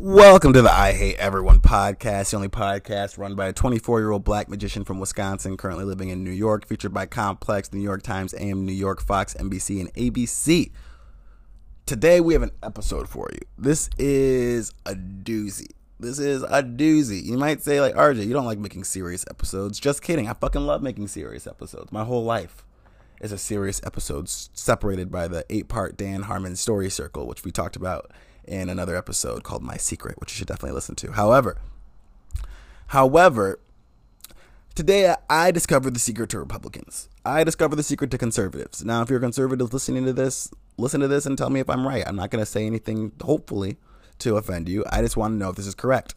Welcome to the I Hate Everyone podcast, the only podcast run by a 24 year old black magician from Wisconsin, currently living in New York, featured by Complex, New York Times, AM New York, Fox, NBC, and ABC. Today we have an episode for you. This is a doozy. This is a doozy. You might say, like, RJ, you don't like making serious episodes. Just kidding. I fucking love making serious episodes. My whole life is a serious episode separated by the eight part Dan Harmon story circle, which we talked about in another episode called My Secret, which you should definitely listen to. However, however, today I discovered the secret to Republicans. I discovered the secret to conservatives. Now, if you're a conservative listening to this, listen to this and tell me if I'm right. I'm not going to say anything, hopefully, to offend you. I just want to know if this is correct.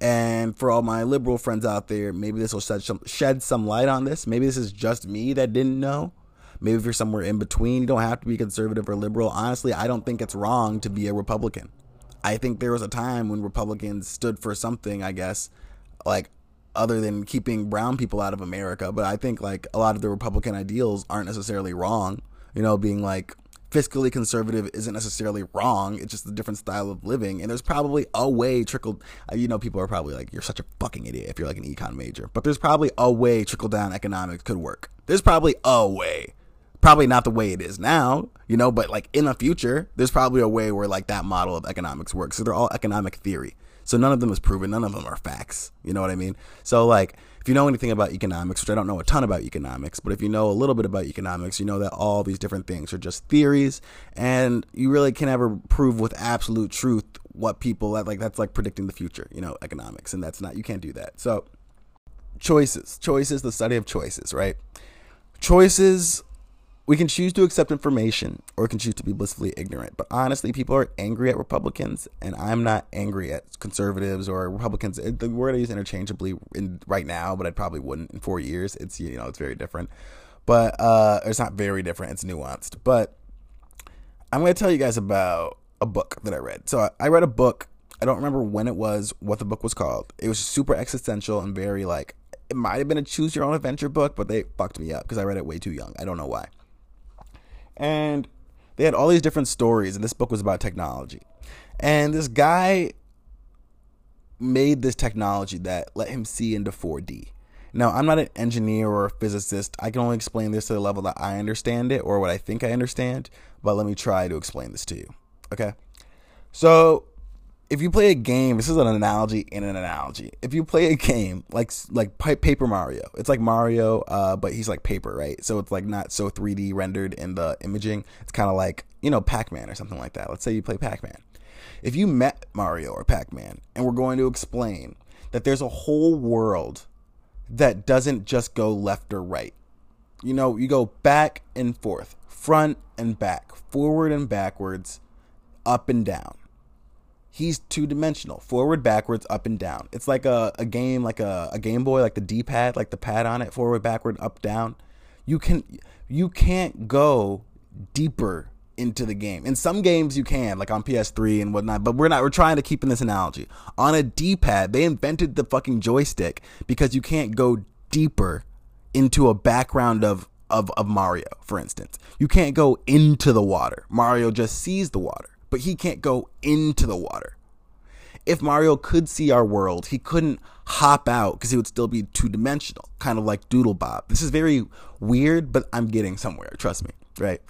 And for all my liberal friends out there, maybe this will shed some, shed some light on this. Maybe this is just me that didn't know. Maybe if you're somewhere in between, you don't have to be conservative or liberal. Honestly, I don't think it's wrong to be a Republican. I think there was a time when Republicans stood for something, I guess, like other than keeping brown people out of America. But I think like a lot of the Republican ideals aren't necessarily wrong. You know, being like fiscally conservative isn't necessarily wrong. It's just a different style of living. And there's probably a way trickled, uh, you know, people are probably like, you're such a fucking idiot if you're like an econ major. But there's probably a way trickle down economics could work. There's probably a way probably not the way it is now, you know, but like in the future, there's probably a way where like that model of economics works. So they're all economic theory. So none of them is proven, none of them are facts. You know what I mean? So like if you know anything about economics, which I don't know a ton about economics, but if you know a little bit about economics, you know that all these different things are just theories and you really can never prove with absolute truth what people like that's like predicting the future, you know, economics and that's not you can't do that. So choices, choices, the study of choices, right? Choices we can choose to accept information or can choose to be blissfully ignorant. But honestly, people are angry at Republicans, and I'm not angry at conservatives or Republicans. The word I use interchangeably in, right now, but I probably wouldn't in four years. It's you know it's very different, but uh, it's not very different. It's nuanced. But I'm going to tell you guys about a book that I read. So I read a book. I don't remember when it was, what the book was called. It was super existential and very like it might have been a choose your own adventure book, but they fucked me up because I read it way too young. I don't know why and they had all these different stories, and this book was about technology. And this guy made this technology that let him see into 4D. Now, I'm not an engineer or a physicist. I can only explain this to the level that I understand it or what I think I understand, but let me try to explain this to you. Okay? So, if you play a game, this is an analogy in an analogy. If you play a game like like Paper Mario, it's like Mario, uh, but he's like paper, right? So it's like not so 3D rendered in the imaging. It's kind of like you know Pac Man or something like that. Let's say you play Pac Man. If you met Mario or Pac Man, and we're going to explain that there's a whole world that doesn't just go left or right. You know, you go back and forth, front and back, forward and backwards, up and down he's two dimensional, forward, backwards, up and down. It's like a, a game, like a, a Game Boy, like the D pad, like the pad on it, forward, backward, up, down. You can you can't go deeper into the game. In some games you can, like on PS3 and whatnot, but we're not we're trying to keep in this analogy. On a D pad, they invented the fucking joystick because you can't go deeper into a background of of, of Mario, for instance. You can't go into the water. Mario just sees the water but he can't go into the water. If Mario could see our world, he couldn't hop out because he would still be two dimensional, kind of like Doodle Bob. This is very weird, but I'm getting somewhere, trust me, right?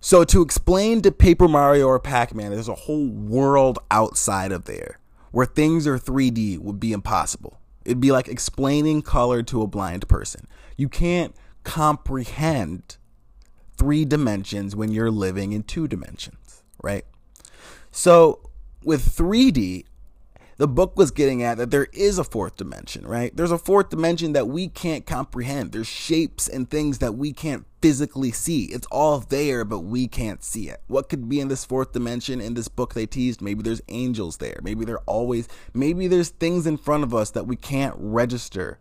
So, to explain to Paper Mario or Pac Man, there's a whole world outside of there where things are 3D would be impossible. It'd be like explaining color to a blind person. You can't comprehend three dimensions when you're living in two dimensions, right? So with 3D, the book was getting at that there is a fourth dimension, right? There's a fourth dimension that we can't comprehend. There's shapes and things that we can't physically see. It's all there, but we can't see it. What could be in this fourth dimension in this book they teased? Maybe there's angels there. Maybe they're always, maybe there's things in front of us that we can't register,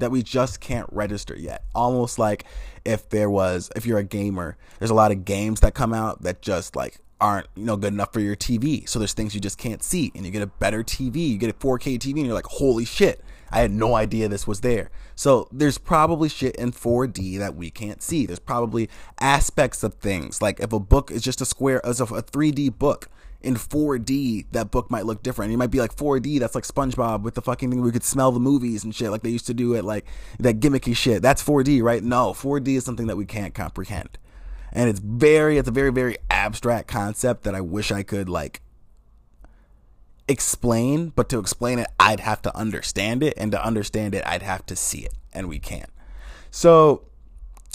that we just can't register yet. Almost like if there was, if you're a gamer, there's a lot of games that come out that just like aren't you know good enough for your TV. So there's things you just can't see, and you get a better TV, you get a 4K TV, and you're like, holy shit, I had no idea this was there. So there's probably shit in 4D that we can't see. There's probably aspects of things like if a book is just a square as of a 3D book in 4D, that book might look different. It might be like 4D, that's like SpongeBob with the fucking thing we could smell the movies and shit, like they used to do it, like that gimmicky shit. That's 4D, right? No, 4D is something that we can't comprehend. And it's very, it's a very, very abstract concept that I wish I could like explain, but to explain it, I'd have to understand it. And to understand it, I'd have to see it. And we can't. So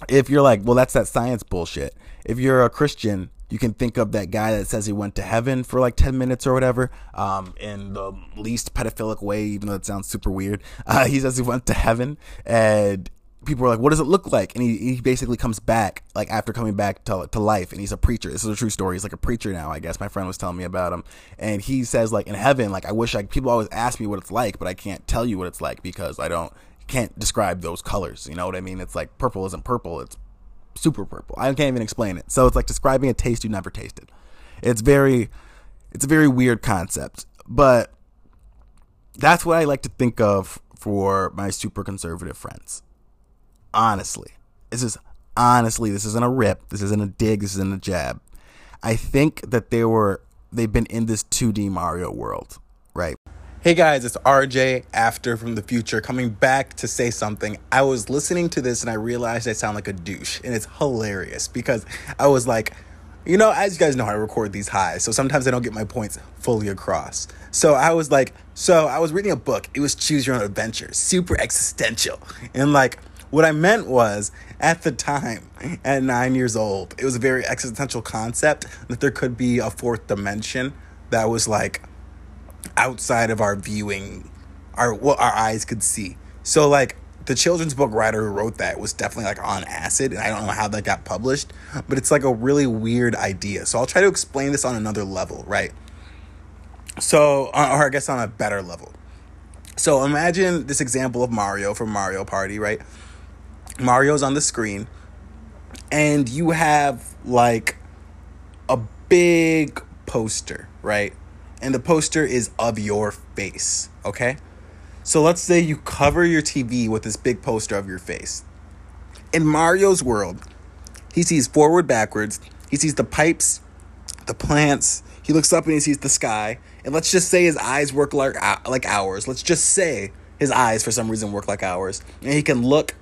if you're like, well, that's that science bullshit. If you're a Christian, you can think of that guy that says he went to heaven for like 10 minutes or whatever um, in the least pedophilic way even though it sounds super weird uh, he says he went to heaven and people are like what does it look like? And he, he basically comes back like after coming back to, to life and he's a preacher. This is a true story. He's like a preacher now i guess. My friend was telling me about him. And he says like in heaven like i wish i people always ask me what it's like but i can't tell you what it's like because i don't can't describe those colors. You know what i mean? It's like purple isn't purple. It's super purple. I can't even explain it. So it's like describing a taste you never tasted. It's very it's a very weird concept, but that's what I like to think of for my super conservative friends. Honestly. This is honestly, this isn't a rip, this isn't a dig, this isn't a jab. I think that they were they've been in this 2D Mario world, right? Hey guys, it's RJ After from the future coming back to say something. I was listening to this and I realized I sound like a douche, and it's hilarious because I was like, you know, as you guys know, I record these highs, so sometimes I don't get my points fully across. So I was like, so I was reading a book. It was Choose Your Own Adventure, super existential, and like. What I meant was, at the time, at nine years old, it was a very existential concept that there could be a fourth dimension that was like outside of our viewing, our what our eyes could see. So like the children's book writer who wrote that was definitely like on acid and i don't know how that got published but it's like a really weird idea. So i'll try to explain this on another level right? So uh, or i guess on a better level. So imagine this example of mario from mario party right mario's on the screen and you have like a big poster right and the poster is of your face, okay? So let's say you cover your TV with this big poster of your face. In Mario's world, he sees forward, backwards, he sees the pipes, the plants, he looks up and he sees the sky, and let's just say his eyes work like, like ours. Let's just say his eyes, for some reason, work like ours. And he can look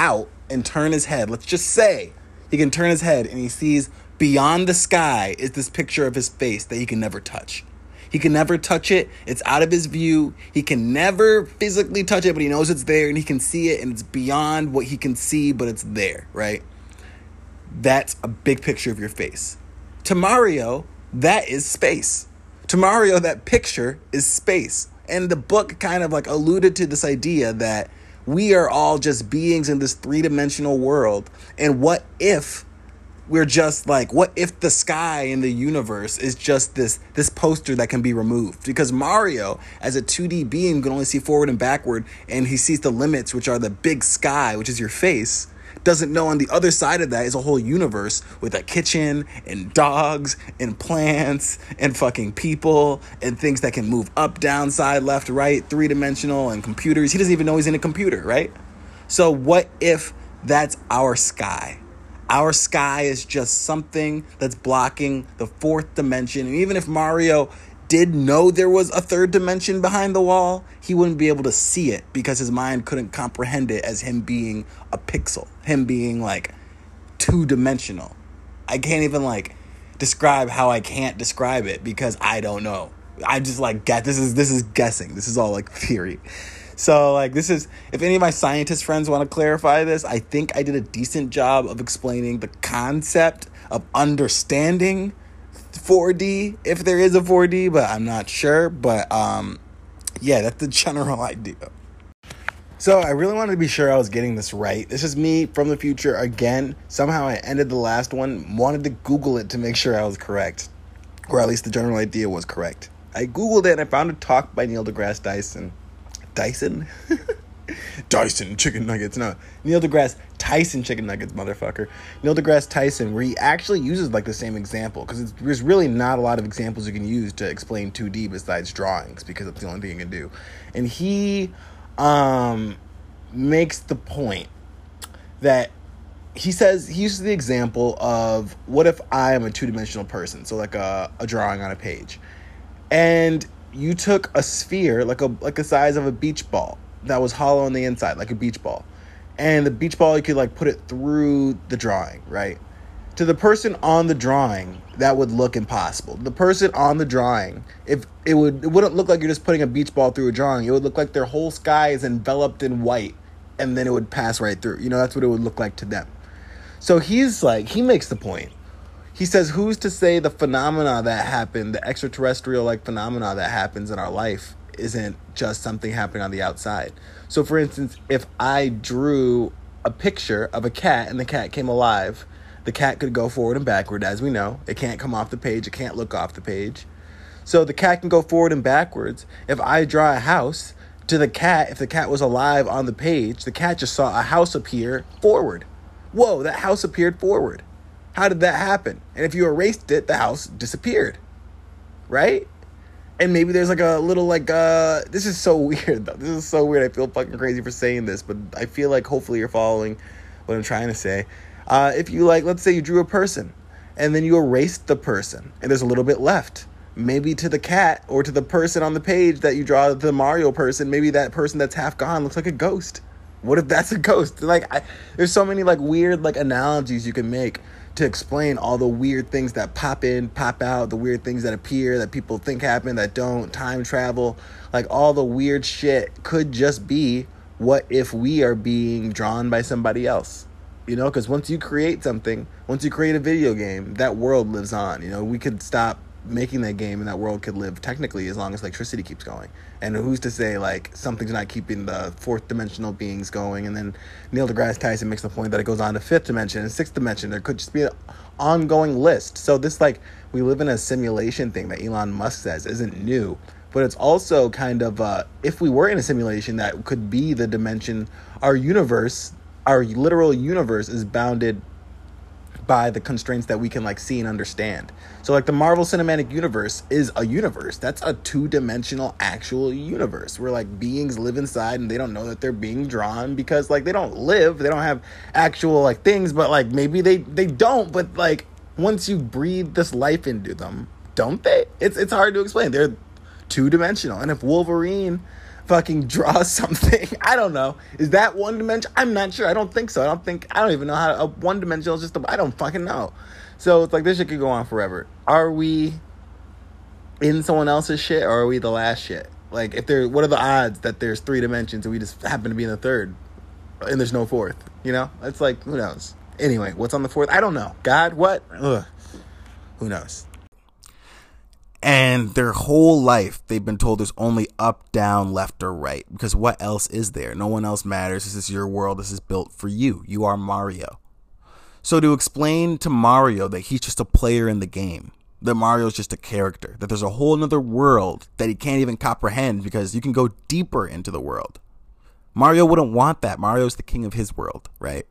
out and turn his head. Let's just say he can turn his head and he sees beyond the sky is this picture of his face that he can never touch. He can never touch it. It's out of his view. He can never physically touch it, but he knows it's there and he can see it and it's beyond what he can see, but it's there, right? That's a big picture of your face. To Mario, that is space. To Mario, that picture is space. And the book kind of like alluded to this idea that we are all just beings in this three dimensional world. And what if we're just like what if the sky in the universe is just this this poster that can be removed because mario as a 2d being can only see forward and backward and he sees the limits which are the big sky which is your face doesn't know on the other side of that is a whole universe with a kitchen and dogs and plants and fucking people and things that can move up down side left right three dimensional and computers. He doesn't even know he's in a computer right? So what if that's our sky? Our sky is just something that's blocking the fourth dimension. And even if Mario did know there was a third dimension behind the wall, he wouldn't be able to see it because his mind couldn't comprehend it as him being a pixel, him being like two dimensional. I can't even like describe how I can't describe it because I don't know. I just like get this is this is guessing. This is all like theory. So, like, this is, if any of my scientist friends want to clarify this, I think I did a decent job of explaining the concept of understanding 4D, if there is a 4D, but I'm not sure. But, um, yeah, that's the general idea. So I really wanted to be sure I was getting this right. This is me from the future again. Somehow I ended the last one, wanted to Google it to make sure I was correct, or at least the general idea was correct. I Googled it and I found a talk by Neil deGrasse Tyson Dyson. Dyson chicken nuggets. No, Neil deGrasse Tyson chicken nuggets, motherfucker. Neil deGrasse Tyson, where he actually uses like the same example because there's really not a lot of examples you can use to explain 2D besides drawings because that's the only thing you can do. And he um, makes the point that he says he uses the example of what if I am a two dimensional person, so like a, a drawing on a page, and you took a sphere like a like the size of a beach ball that was hollow on the inside, like a beach ball, and the beach ball you could like put it through the drawing, right? To the person on the drawing, that would look impossible. The person on the drawing, if it would it wouldn't look like you're just putting a beach ball through a drawing. It would look like their whole sky is enveloped in white and then it would pass right through. You know, that's what it would look like to them. So he's like, he makes the point. He says, Who's to say the phenomena that happened, the extraterrestrial like phenomena that happens in our life, isn't just something happening on the outside? So, for instance, if I drew a picture of a cat and the cat came alive, the cat could go forward and backward, as we know. It can't come off the page, it can't look off the page. So the cat can go forward and backwards. If I draw a house, to the cat, if the cat was alive on the page, the cat just saw a house appear forward. Whoa, that house appeared forward. How did that happen? And if you erased it, the house disappeared. Right? And maybe there's like a little like uh this is so weird though. This is so weird. I feel fucking crazy for saying this, but I feel like hopefully you're following what I'm trying to say. Uh if you like let's say you drew a person and then you erased the person and there's a little bit left maybe to the cat or to the person on the page that you draw the Mario person, maybe that person that's half gone looks like a ghost. What if that's a ghost? Like, I, there's so many like weird like analogies you can make to explain all the weird things that pop in, pop out, the weird things that appear that people think happen that don't, time travel, like all the weird shit could just be what if we are being drawn by somebody else? You know, because once you create something, once you create a video game, that world lives on. You know, we could stop making that game and that world could live technically as long as electricity keeps going. And who's to say like something's not keeping the fourth dimensional beings going? And then Neil deGrasse Tyson makes the point that it goes on to fifth dimension and sixth dimension. There could just be an ongoing list. So this like we live in a simulation thing that Elon Musk says isn't new, but it's also kind of uh, if we were in a simulation that could be the dimension, our universe, our literal universe is bounded by the constraints that we can like see and understand. So like the Marvel Cinematic Universe is a universe. That's a two-dimensional actual universe where like beings live inside and they don't know that they're being drawn because like they don't live, they don't have actual like things, but like maybe they they don't, but like once you breathe this life into them, don't they? It's it's hard to explain. They're two-dimensional. And if Wolverine fucking draw something. I don't know. Is that one dimension? I'm not sure. I don't think so. I don't think. I don't even know how a one dimensional is just. I don't fucking know. So it's like this shit could go on forever. Are we in someone else's shit, or are we the last shit? Like, if there, what are the odds that there's three dimensions and we just happen to be in the third, and there's no fourth? You know, it's like who knows. Anyway, what's on the fourth? I don't know. God, what? Ugh. Who knows? And their whole life, they've been told there's only up, down, left, or right. Because what else is there? No one else matters. This is your world. This is built for you. You are Mario. So to explain to Mario that he's just a player in the game, that Mario's just a character, that there's a whole other world that he can't even comprehend because you can go deeper into the world. Mario wouldn't want that. Mario's the king of his world, right?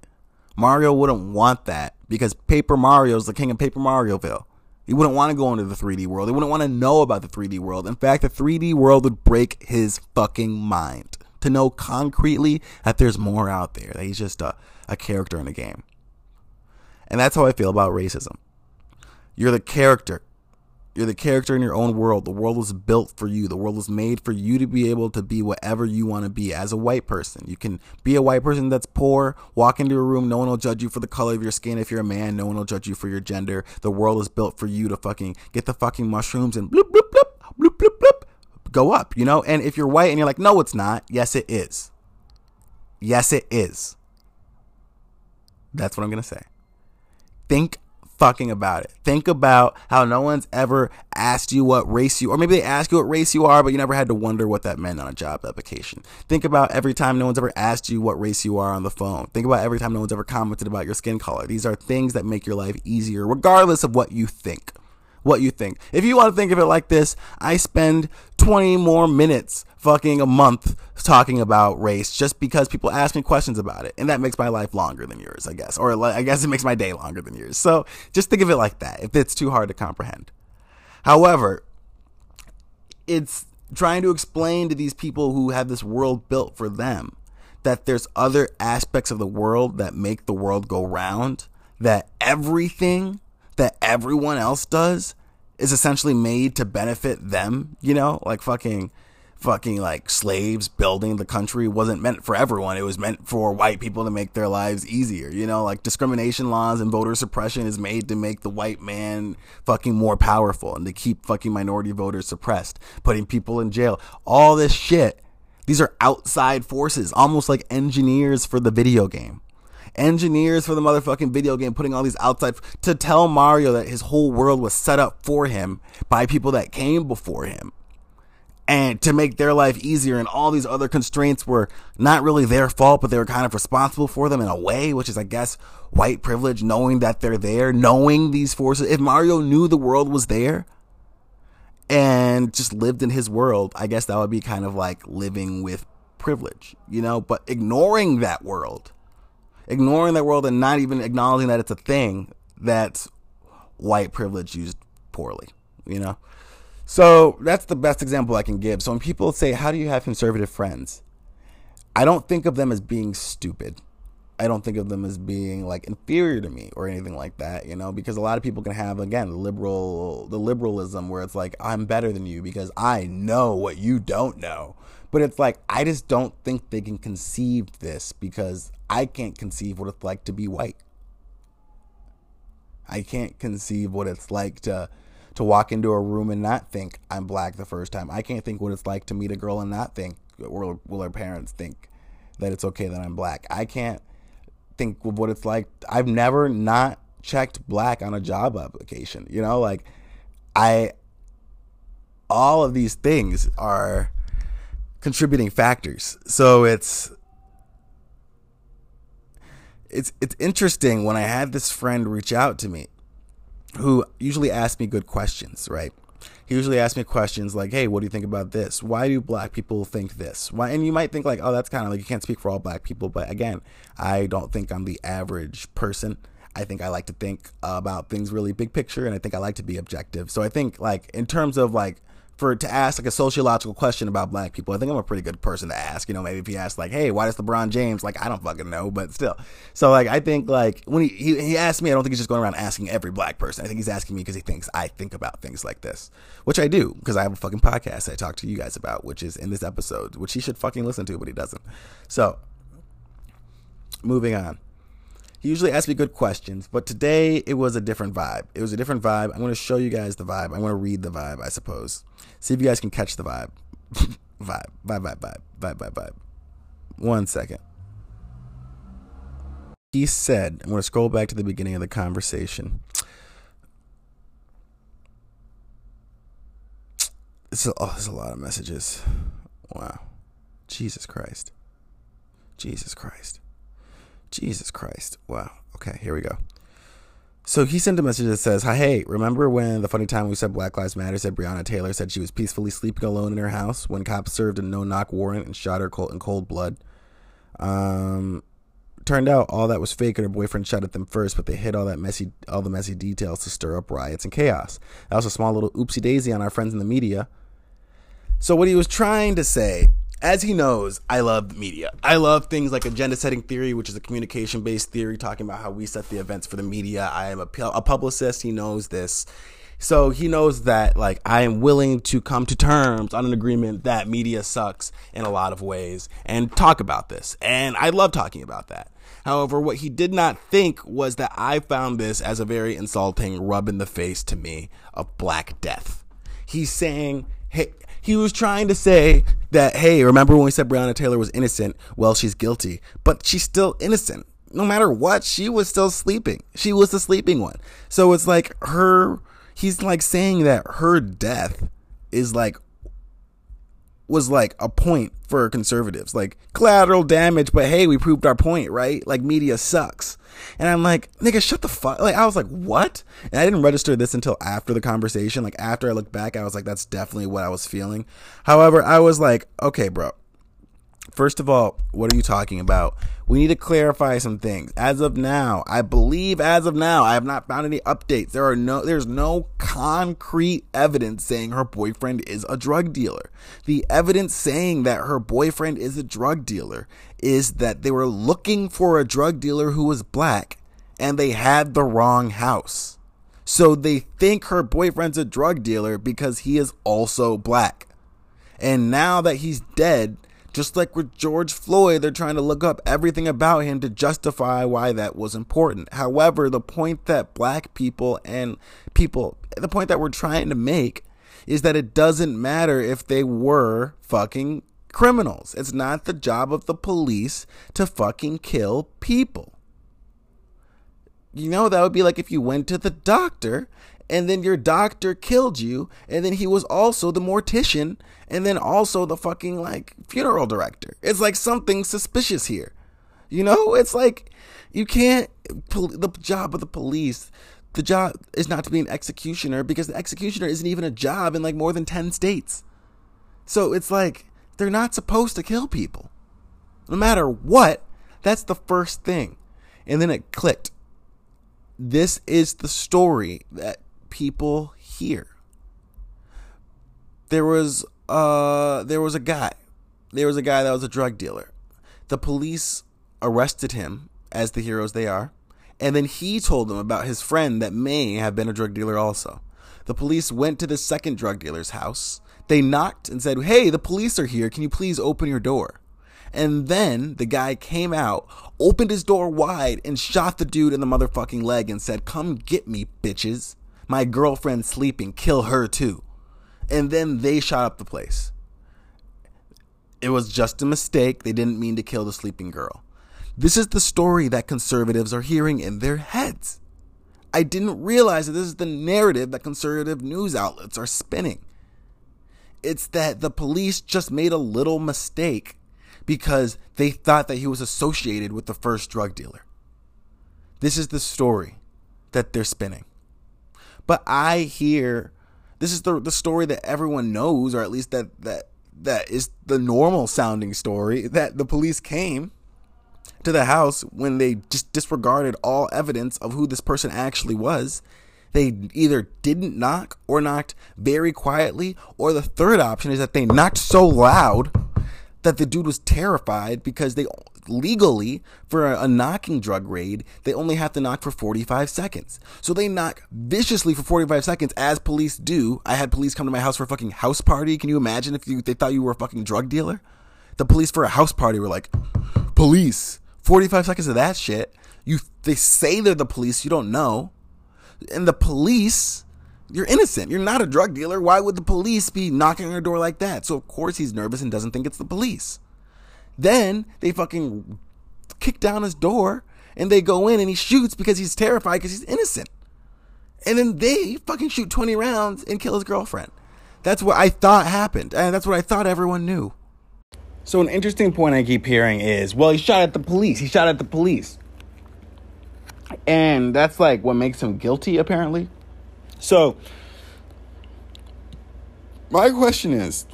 Mario wouldn't want that because Paper Mario's the king of Paper Marioville. He wouldn't want to go into the 3D world. He wouldn't want to know about the 3D world. In fact, the 3D world would break his fucking mind to know concretely that there's more out there, that he's just a, a character in a game. And that's how I feel about racism. You're the character you're the character in your own world. The world was built for you. The world was made for you to be able to be whatever you want to be as a white person. You can be a white person that's poor, walk into a room, no one will judge you for the color of your skin. If you're a man, no one will judge you for your gender. The world is built for you to fucking get the fucking mushrooms and bloop, bloop, bloop, bloop, bloop, bloop, go up, you know? And if you're white and you're like, no, it's not, yes, it is. Yes, it is. That's what I'm going to say. Think fucking about it. Think about how no one's ever asked you what race you, or maybe they ask you what race you are, but you never had to wonder what that meant on a job application. Think about every time no one's ever asked you what race you are on the phone. Think about every time no one's ever commented about your skin color. These are things that make your life easier, regardless of what you think what you think. If you want to think of it like this, I spend 20 more minutes fucking a month talking about race just because people ask me questions about it. And that makes my life longer than yours, I guess. Or I guess it makes my day longer than yours. So just think of it like that if it's too hard to comprehend. However, it's trying to explain to these people who have this world built for them that there's other aspects of the world that make the world go round, that everything that everyone else does is essentially made to benefit them, you know, like fucking fucking like slaves building the country wasn't meant for everyone. It was meant for white people to make their lives easier. You know, like discrimination laws and voter suppression is made to make the white man fucking more powerful and to keep fucking minority voters suppressed, putting people in jail. All this shit. These are outside forces, almost like engineers for the video game engineers for the motherfucking video game putting all these outside to tell Mario that his whole world was set up for him by people that came before him and to make their life easier and all these other constraints were not really their fault but they were kind of responsible for them in a way which is i guess white privilege knowing that they're there knowing these forces. If mario knew the world was there and just lived in his world i guess that would be kind of like living with privilege you know? But ignoring that world ignoring that world and not even acknowledging that it's a thing that's white privilege used poorly you know so that's the best example I can give. So when people say, How do you have conservative friends? I don't think of them as being stupid. I don't think of them as being like inferior to me or anything like that, you know, because a lot of people can have again liberal the liberalism where it's like I'm better than you because I know what you don't know. But it's like I just don't think they can conceive this because I can't conceive what it's like to be white. I can't conceive what it's like to to walk into a room and not think I'm black the first time. I can't think what it's like to meet a girl and not think, or will her parents think that it's okay that I'm black? I can't think of what it's like. I've never not checked black on a job application. You know, like I, all of these things are contributing factors. So it's, it's it's interesting when I had this friend reach out to me who usually asks me good questions, right? He usually asks me questions like, "Hey, what do you think about this? Why do black people think this?" Why? And you might think like, "Oh, that's kind of like you can't speak for all black people," but again, I don't think I'm the average person. I think I like to think about things really big picture, and I think I like to be objective. So I think like in terms of like for to ask like a sociological question about black people. I think I'm a pretty good person to ask. You know, maybe if he asked like, "Hey, why does LeBron James?" Like, I don't fucking know, but still. So like, I think like when he he, he asked me, I don't think he's just going around asking every black person. I think he's asking me because he thinks I think about things like this, which I do because I have a fucking podcast I talk to you guys about, which is in this episode, which he should fucking listen to, but he doesn't. So, moving on. He usually asks me good questions, but today it was a different vibe. It was a different vibe. I'm going to show you guys the vibe. I'm going to read the vibe, I suppose. See if you guys can catch the vibe. vibe, vibe, vibe, vibe, vibe, vibe, vibe. One second. He said, I'm going to scroll back to the beginning of the conversation. It's a, oh, there's a lot of messages. Wow. Jesus Christ. Jesus Christ. Jesus Christ. Wow. Okay, here we go. So he sent a message that says, Hi, hey, remember when the funny time we said Black Lives Matter said Breonna Taylor said she was peacefully sleeping alone in her house when cops served a no knock warrant and shot her cold in cold blood? Um, turned out all that was fake and her boyfriend shot at them first, but they hid all that messy, all the messy details to stir up riots and chaos. That was a small little oopsie daisy on our friends in the media. So what he was trying to say as he knows, I love media. I love things like agenda setting theory, which is a communication based theory talking about how we set the events for the media. I am a, a publicist. He knows this. So he knows that like I am willing to come to terms on an agreement that media sucks in a lot of ways and talk about this. And I love talking about that. However, what he did not think was that I found this as a very insulting rub in the face to me of Black Death. He's saying, hey, he was trying to say that, hey, remember when we said Breonna Taylor was innocent? Well, she's guilty, but she's still innocent. No matter what, she was still sleeping. She was the sleeping one. So it's like her, he's like saying that her death is like was like a point for conservatives, like collateral damage. But hey, we proved our point, right? Like media sucks. And I'm like, nigga, shut the fuck. Like I was like, what? And I didn't register this until after the conversation. Like after I looked back, I was like, that's definitely what I was feeling. However, I was like, okay, bro. First of all, what are you talking about? We need to clarify some things. As of now, I believe as of now, I have not found any updates. There are no there's no concrete evidence saying her boyfriend is a drug dealer. The evidence saying that her boyfriend is a drug dealer is that they were looking for a drug dealer who was black and they had the wrong house. So they think her boyfriend's a drug dealer because he is also black. And now that he's dead, just like with George Floyd, they're trying to look up everything about him to justify why that was important. However, the point that black people and people, the point that we're trying to make is that it doesn't matter if they were fucking criminals. It's not the job of the police to fucking kill people. You know, that would be like if you went to the doctor and then your doctor killed you, and then he was also the mortician, and then also the fucking like funeral director. It's like something suspicious here. You know, it's like you can't. The job of the police, the job is not to be an executioner because the executioner isn't even a job in like more than 10 states. So it's like they're not supposed to kill people. No matter what, that's the first thing. And then it clicked. This is the story that people here. There was uh there was a guy. There was a guy that was a drug dealer. The police arrested him as the heroes they are, and then he told them about his friend that may have been a drug dealer also. The police went to the second drug dealer's house. They knocked and said, "Hey, the police are here. Can you please open your door?" And then the guy came out, opened his door wide, and shot the dude in the motherfucking leg and said, Come get me, bitches my girlfriend sleeping, kill her too. And then they shot up the place. It was just a mistake. They didn't mean to kill the sleeping girl. This is the story that conservatives are hearing in their heads. I didn't realize that this is the narrative that conservative news outlets are spinning. It's that the police just made a little mistake because they thought that he was associated with the first drug dealer. This is the story that they're spinning. But I hear this is the the story that everyone knows, or at least that that that is the normal sounding story that the police came to the house when they just disregarded all evidence of who this person actually was. They either didn't knock or knocked very quietly, or the third option is that they knocked so loud that the dude was terrified because they legally for a, a, knocking drug raid they only have to knock for 45 seconds so they knock viciously for 45 seconds as police do i had police come to my house for a fucking house party can you imagine if you, they thought you were a fucking drug dealer the police for a house party were like police 45 seconds of that shit you they say they're the police you don't know and the police you're innocent. You're not a drug dealer. Why would the police be knocking on your door like that? So, of course, he's nervous and doesn't think it's the police. Then they fucking kick down his door and they go in and he shoots because he's terrified because he's innocent. And then they fucking shoot 20 rounds and kill his girlfriend. That's what I thought happened. And that's what I thought everyone knew. So, an interesting point I keep hearing is well, he shot at the police. He shot at the police. And that's like what makes him guilty, apparently. So, my question is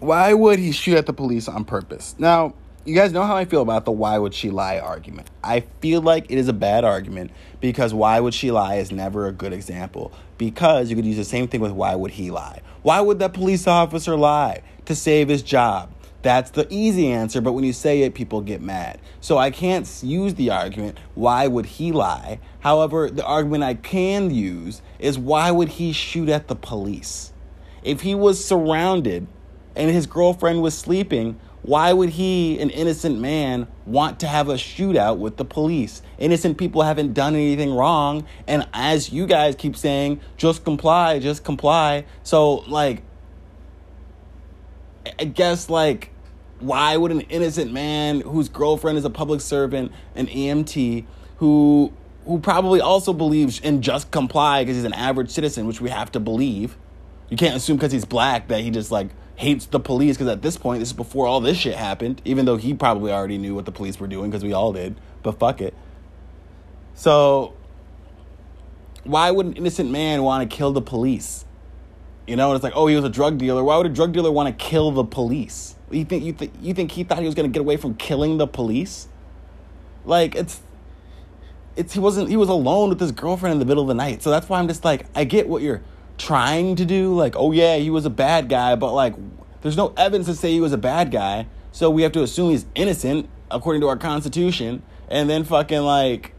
why would he shoot at the police on purpose? Now, you guys know how I feel about the why would she lie argument. I feel like it is a bad argument because why would she lie is never a good example. Because you could use the same thing with why would he lie? Why would that police officer lie? To save his job. That's the easy answer, but when you say it, people get mad. So I can't use the argument, why would he lie? However, the argument I can use is why would he shoot at the police? If he was surrounded and his girlfriend was sleeping, why would he, an innocent man, want to have a shootout with the police? Innocent people haven't done anything wrong. And as you guys keep saying, just comply, just comply. So, like, I guess like why would an innocent man whose girlfriend is a public servant, an EMT, who who probably also believes in just comply because he's an average citizen, which we have to believe. You can't assume because he's black that he just like hates the police because at this point, this is before all this shit happened, even though he probably already knew what the police were doing because we all did, but fuck it. So, why would an innocent man want to kill the police? You know, it's like, oh, he was a drug dealer. Why would a drug dealer want to kill the police? You think you, th- you think he thought he was going to get away from killing the police? Like it's it's he wasn't he was alone with his girlfriend in the middle of the night. So that's why I'm just like I get what you're trying to do. Like, oh yeah, he was a bad guy, but like there's no evidence to say he was a bad guy. So we have to assume he's innocent according to our constitution and then fucking like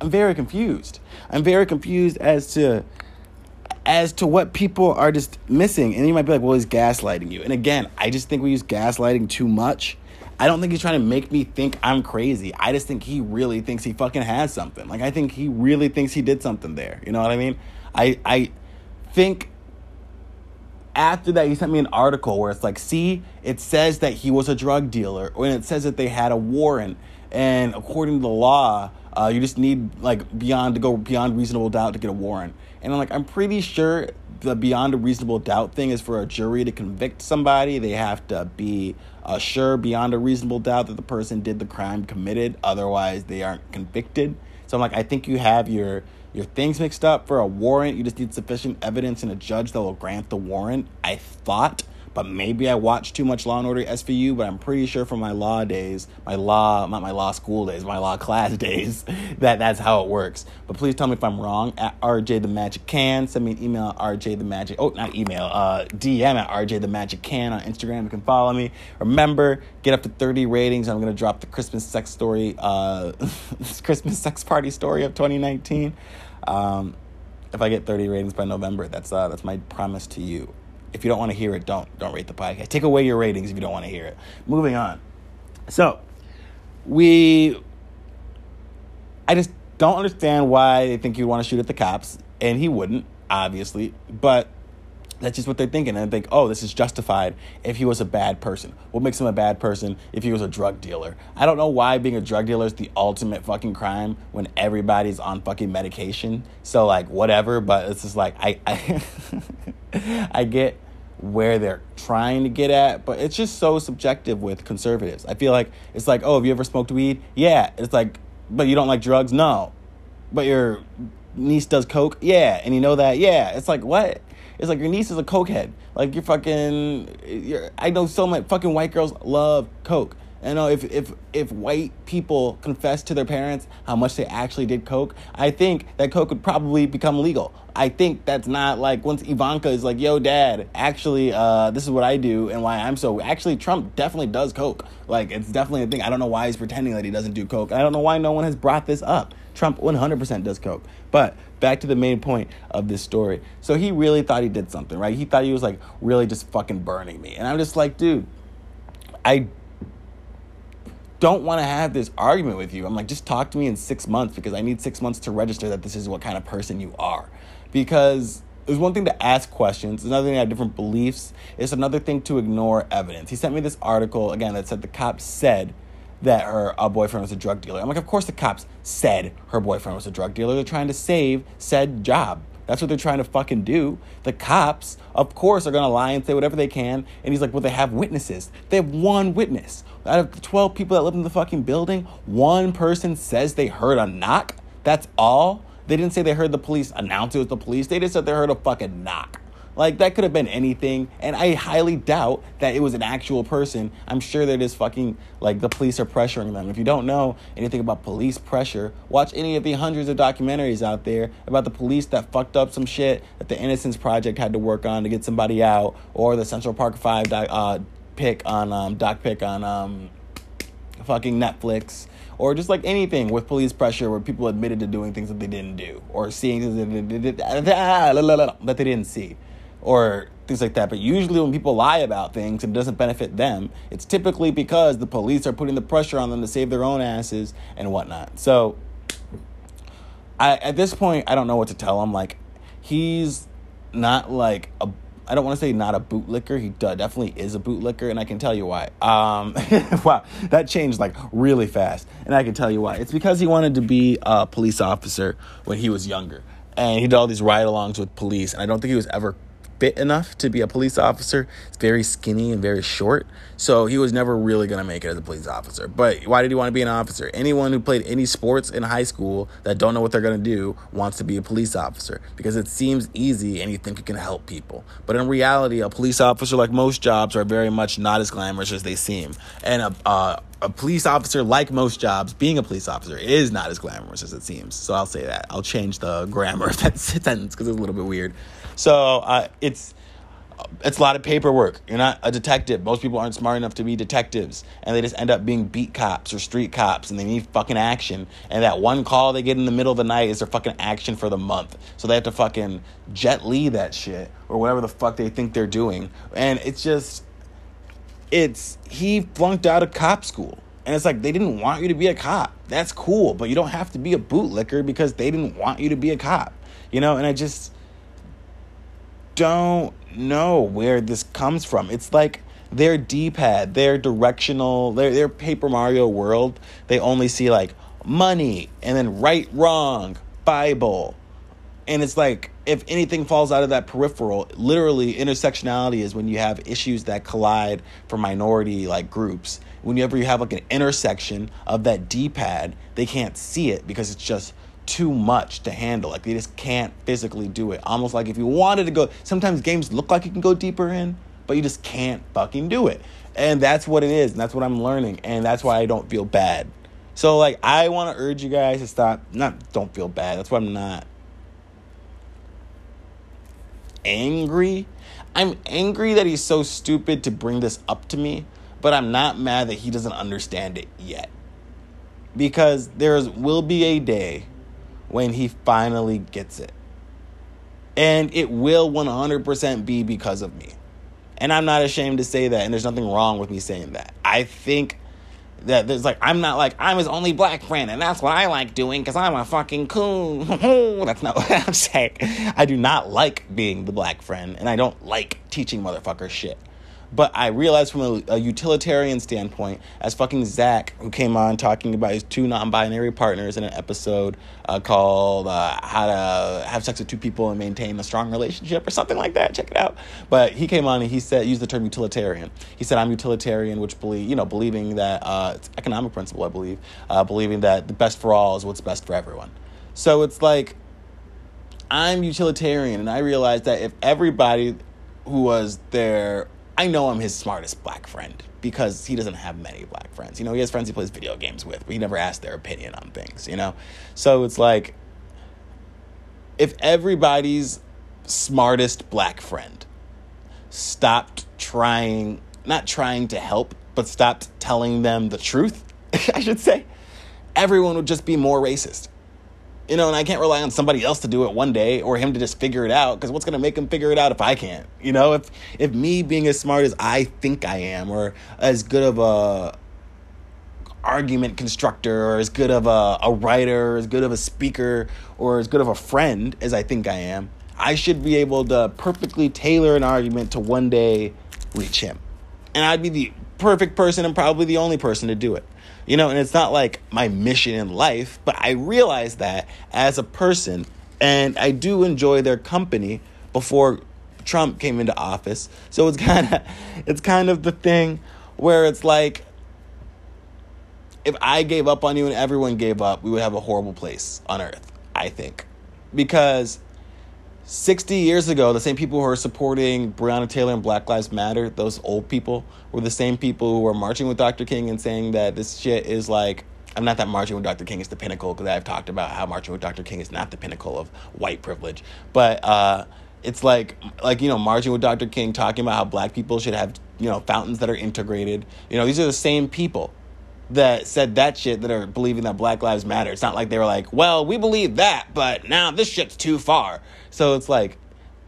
I'm very confused. I'm very confused as to as to what people are just missing. And you might be like, well, he's gaslighting you. And again, I just think we use gaslighting too much. I don't think he's trying to make me think I'm crazy. I just think he really thinks he fucking has something. Like I think he really thinks he did something there. You know what I mean? I I think after that he sent me an article where it's like, see, it says that he was a drug dealer, and it says that they had a warrant, and according to the law, uh, you just need like beyond to go beyond reasonable doubt to get a warrant. And I'm like, I'm pretty sure the beyond a reasonable doubt thing is for a jury to convict somebody. They have to be uh, sure beyond a reasonable doubt that the person did the crime committed. Otherwise, they aren't convicted. So I'm like, I think you have your your things mixed up for a warrant. You just need sufficient evidence and a judge that will grant the warrant. I thought but maybe I watched too much Law and Order SVU, but I'm pretty sure from my law days, my law, not my law school days, my law class days, that that's how it works. But please tell me if I'm wrong. At RJ the Magic Can, send me an email at RJ the Magic. Oh, not email. Uh, DM at RJ the Magic Can on Instagram. You can follow me. Remember, get up to 30 ratings. I'm gonna drop the Christmas sex story, uh, Christmas sex party story of 2019. Um, if I get 30 ratings by November, that's uh, that's my promise to you. If you don't want to hear it, don't don't rate the podcast. Take away your ratings if you don't want to hear it. Moving on. So, we I just don't understand why they think you'd want to shoot at the cops, and he wouldn't, obviously, but that's just what they're thinking. And they think, oh, this is justified if he was a bad person. What makes him a bad person if he was a drug dealer? I don't know why being a drug dealer is the ultimate fucking crime when everybody's on fucking medication. So, like, whatever, but it's just like, I, I, I get where they're trying to get at, but it's just so subjective with conservatives. I feel like it's like, oh, have you ever smoked weed? Yeah. It's like, but you don't like drugs? No. But your niece does coke? Yeah. And you know that? Yeah. It's like, what? It's like your niece is a cokehead. Like you're fucking. You're, I know so many fucking white girls love coke. And know if if if white people confess to their parents how much they actually did coke, I think that coke would probably become legal. I think that's not like once Ivanka is like, "Yo, dad, actually, uh, this is what I do and why I'm so." Actually, Trump definitely does coke. Like it's definitely a thing. I don't know why he's pretending that he doesn't do coke. I don't know why no one has brought this up. Trump 100% does coke. But back to the main point of this story. So he really thought he did something, right? He thought he was like really just fucking burning me. And I'm just like, dude, I don't want to have this argument with you. I'm like, just talk to me in six months because I need six months to register that this is what kind of person you are. Because it's one thing to ask questions, it's another thing to have different beliefs, it's another thing to ignore evidence. He sent me this article again that said the cops said that her uh, boyfriend was a drug dealer. I'm like, of course the cops said her boyfriend was a drug dealer. They're trying to save said job. That's what they're trying to fucking do. The cops, of course, are gonna lie and say whatever they can. And he's like, well, they have witnesses. They have one witness. Out of the 12 people that live in the fucking building, one person says they heard a knock. That's all. They didn't say they heard the police announce it was the police. They just said they heard a fucking knock. Like that could have been anything, and I highly doubt that it was an actual person. I'm sure that is fucking like the police are pressuring them. If you don't know anything about police pressure, watch any of the hundreds of documentaries out there about the police that fucked up some shit that the Innocence Project had to work on to get somebody out, or the Central Park Five doc, uh, pick on um, doc pick on um, fucking Netflix or just like anything with police pressure where people admitted to doing things that they didn't do or seeing things that they didn't see or things like that. But usually, when people lie about things and it doesn't benefit them, it's typically because the police are putting the pressure on them to save their own asses and whatnot. So, I at this point, I don't know what to tell him. Like, he's not like a. I don't want to say not a bootlicker. He definitely is a bootlicker, and I can tell you why. Um, wow, that changed like really fast, and I can tell you why. It's because he wanted to be a police officer when he was younger, and he did all these ride-alongs with police, and I don't think he was ever fit enough to be a police officer. He's very skinny and very short. So he was never really going to make it as a police officer. But why did he want to be an officer? Anyone who played any sports in high school that don't know what they're going to do wants to be a police officer because it seems easy and you think you can help people. But in reality, a police officer, like most jobs, are very much not as glamorous as they seem. And a, uh, a police officer, like most jobs, being a police officer is not as glamorous as it seems. So I'll say that. I'll change the grammar of that sentence because it's a little bit weird. So uh, it's it's a lot of paperwork. You're not a detective. Most people aren't smart enough to be detectives, and they just end up being beat cops or street cops, and they need fucking action. And that one call they get in the middle of the night is their fucking action for the month. So they have to fucking Jet Li that shit or whatever the fuck they think they're doing. And it's just it's he flunked out of cop school. And it's like they didn't want you to be a cop. That's cool, but you don't have to be a bootlicker because they didn't want you to be a cop. You know, and I just don't know where this comes from. It's like their D-pad, their directional, their their Paper Mario world, they only see like money and then right wrong, Bible. And it's like if anything falls out of that peripheral, literally intersectionality is when you have issues that collide for minority like groups. Whenever you have like an intersection of that D-pad, they can't see it because it's just too much to handle. Like they just can't physically do it. Almost like if you wanted to go, sometimes games look like you can go deeper in, but you just can't fucking do it. And that's what it is, and that's what I'm learning, and that's why I don't feel bad. So like I want to urge you guys to stop. Not don't feel bad. That's why I'm not angry. I'm angry that he's so stupid to bring this up to me, but I'm not mad that he doesn't understand it yet. Because there will be a day when he finally gets it. And it will 100% be because of me. And I'm not ashamed to say that, and there's nothing wrong with me saying that. I think that there's like I'm not like I'm his only black friend, and that's what I like doing because I'm a fucking coon. that's not what I'm saying. I do not like being the black friend, and I don't like teaching motherfuckers shit. But I realized from a, a, utilitarian standpoint, as fucking Zach, who came on talking about his two non binary partners in an episode uh, called uh, How to Have Sex with Two People and Maintain a Strong Relationship or something like that. Check it out. But he came on and he said, used the term utilitarian. He said, I'm utilitarian, which believe, you know, believing that uh, it's economic principle, I believe, uh, believing that the best for all is what's best for everyone. So it's like, I'm utilitarian, and I realized that if everybody who was there I know I'm his smartest black friend because he doesn't have many black friends. You know, he has friends he plays video games with, but he never asks their opinion on things, you know? So it's like if everybody's smartest black friend stopped trying, not trying to help, but stopped telling them the truth, I should say, everyone would just be more racist. You know, and I can't rely on somebody else to do it one day or him to just figure it out because what's going to make him figure it out if I can't? You know, if if me being as smart as I think I am or as good of a argument constructor or as good of a, a writer or as good of a speaker or as good of a friend as I think I am, I should be able to perfectly tailor an argument to one day reach him. And I'd be the perfect person and probably the only person to do it. You know, and it's not like my mission in life, but I realize that as a person, and I do enjoy their company before Trump came into office. So it's kind of it's kind of the thing where it's like if I gave up on you and everyone gave up, we would have a horrible place on earth, I think. Because 60 years ago, the same people who are supporting Breonna Taylor and Black Lives Matter, those old people, were the same people who were marching with Dr. King and saying that this shit is like, I'm not that marching with Dr. King is the pinnacle, because I've talked about how marching with Dr. King is not the pinnacle of white privilege. But uh, it's like, like, you know, marching with Dr. King, talking about how black people should have, you know, fountains that are integrated. You know, these are the same people that said that shit that are believing that Black Lives Matter. It's not like they were like, well, we believe that, but now this shit's too far. So it's like,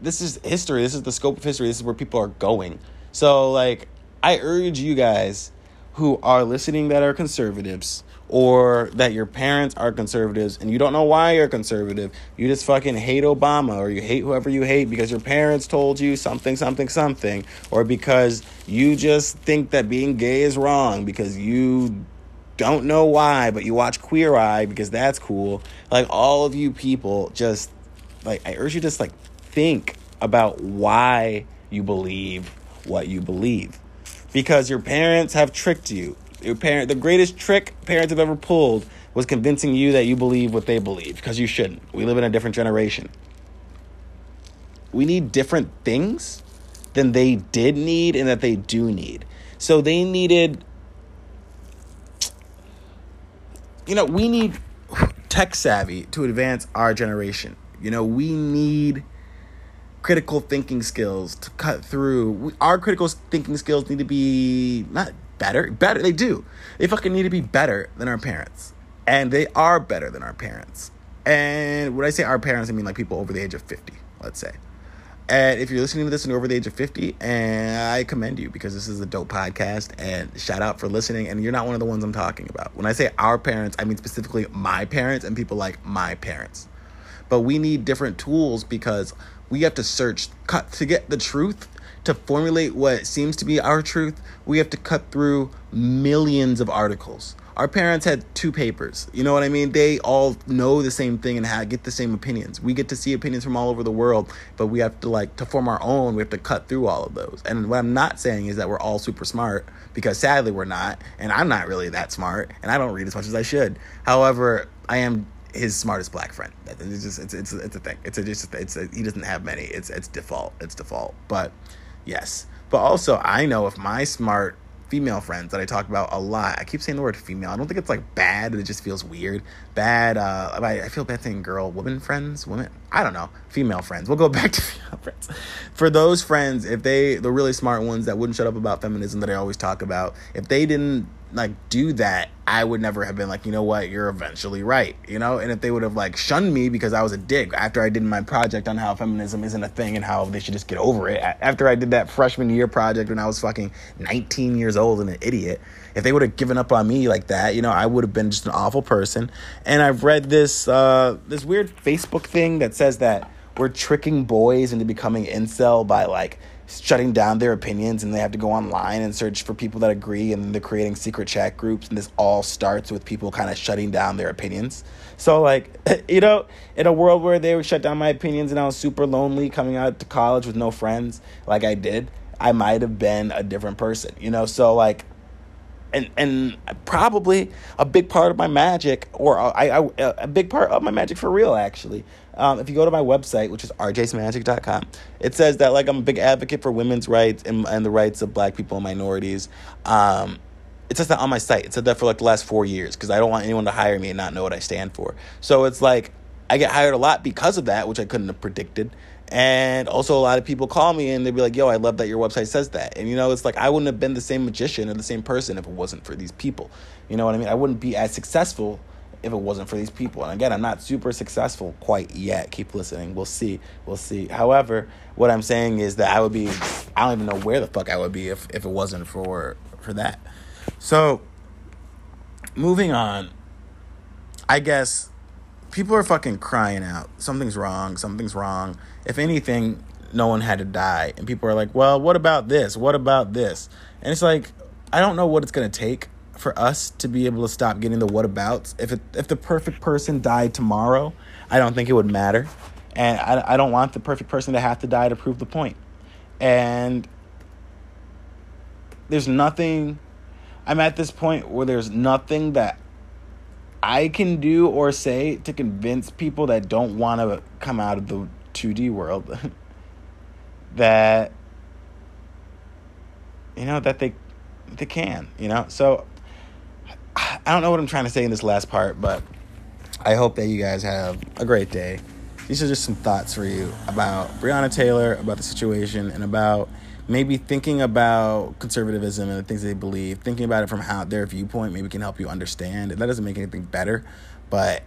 this is history. This is the scope of history. This is where people are going. So, like, I urge you guys who are listening that are conservatives or that your parents are conservatives and you don't know why you're conservative. You just fucking hate Obama or you hate whoever you hate because your parents told you something, something, something, or because you just think that being gay is wrong because you don't know why, but you watch Queer Eye because that's cool. Like all of you people just like I urge you just like think about why you believe what you believe. Because your parents have tricked you. Your parent the greatest trick parents have ever pulled was convincing you that you believe what they believe because you shouldn't. We live in a different generation. We need different things than they did need and that they do need. So they needed you know, we need tech savvy to advance our generation. You know, we need critical thinking skills to cut through. We, our critical thinking skills need to be not better, better. They do. They fucking need to be better than our parents, and they are better than our parents. And when I say our parents, I mean like people over the age of fifty. Let's say. And if you're listening to this and over the age of 50, and I commend you because this is a dope podcast and shout out for listening. And you're not one of the ones I'm talking about. When I say our parents, I mean specifically my parents and people like my parents. But we need different tools because we have to search, cut to get the truth, to formulate what seems to be our truth. We have to cut through millions of articles our parents had two papers. You know what I mean? They all know the same thing and have, get the same opinions. We get to see opinions from all over the world, but we have to like to form our own. We have to cut through all of those. And what I'm not saying is that we're all super smart because sadly we're not, and I'm not really that smart, and I don't read as much as I should. However, I am his smartest black friend. It's just it's it's it's a thing. It's a just it's a, he doesn't have many. It's it's default. It's default. But yes. But also I know if my smart female friends that I talk about a lot. I keep saying the word female. I don't think it's like bad. It just feels weird. Bad. Uh, I feel bad saying girl, women friends, women. I don't know. Female friends. We'll go back to female friends. For those friends, if they, the really smart ones that wouldn't shut up about feminism that I always talk about, if they didn't like do that, I would never have been like, you know what, you're eventually right, you know? And if they would have like shunned me because I was a dick after I did my project on how feminism isn't a thing and how they should just get over it, after I did that freshman year project when I was fucking 19 years old and an idiot, if they would have given up on me like that, you know, I would have been just an awful person. And I've read this uh this weird Facebook thing that says that we're tricking boys into becoming incel by like shutting down their opinions and they have to go online and search for people that agree and they're creating secret chat groups and this all starts with people kind of shutting down their opinions so like you know in a world where they would shut down my opinions and i was super lonely coming out to college with no friends like i did i might have been a different person you know so like and and probably a big part of my magic or I, I a big part of my magic for real actually um, if you go to my website, which is rjsmagic.com, it says that like I'm a big advocate for women's rights and, and the rights of black people and minorities. Um, it says that on my site. It said that for like the last four years because I don't want anyone to hire me and not know what I stand for. So it's like I get hired a lot because of that, which I couldn't have predicted. And also, a lot of people call me and they'd be like, yo, I love that your website says that. And, you know, it's like I wouldn't have been the same magician or the same person if it wasn't for these people. You know what I mean? I wouldn't be as successful if it wasn't for these people. And again, I'm not super successful quite yet. Keep listening. We'll see. We'll see. However, what I'm saying is that I would be I don't even know where the fuck I would be if, if it wasn't for for that. So moving on, I guess people are fucking crying out. Something's wrong, something's wrong. If anything, no one had to die. And people are like, well, what about this? What about this? And it's like, I don't know what it's gonna take for us to be able to stop getting the whatabouts. If it, if the perfect person died tomorrow, I don't think it would matter, and I I don't want the perfect person to have to die to prove the point. And there's nothing. I'm at this point where there's nothing that I can do or say to convince people that don't want to come out of the 2D world that you know that they they can, you know. So I don't know what I'm trying to say in this last part, but I hope that you guys have a great day. These are just some thoughts for you about Breonna Taylor, about the situation, and about maybe thinking about conservatism and the things they believe, thinking about it from how their viewpoint maybe can help you understand. That doesn't make anything better, but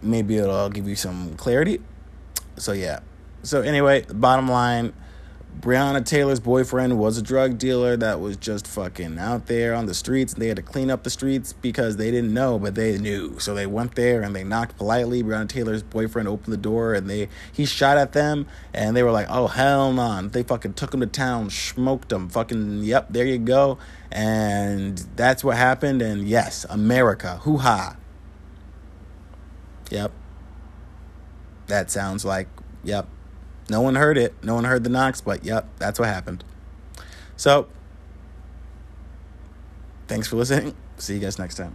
maybe it'll give you some clarity. So yeah. So anyway, bottom line, Breonna Taylor's boyfriend was a drug dealer that was just fucking out there on the streets. They had to clean up the streets because they didn't know, but they knew. So they went there and they knocked politely. Breonna Taylor's boyfriend opened the door and they he shot at them and they were like, "Oh hell no!" They fucking took him to town, smoked him. Fucking yep, there you go. And that's what happened. And yes, America, hoo ha. Yep. That sounds like yep No one heard it. No one heard the knocks, but yep, that's what happened. So, thanks for listening. See you guys next time.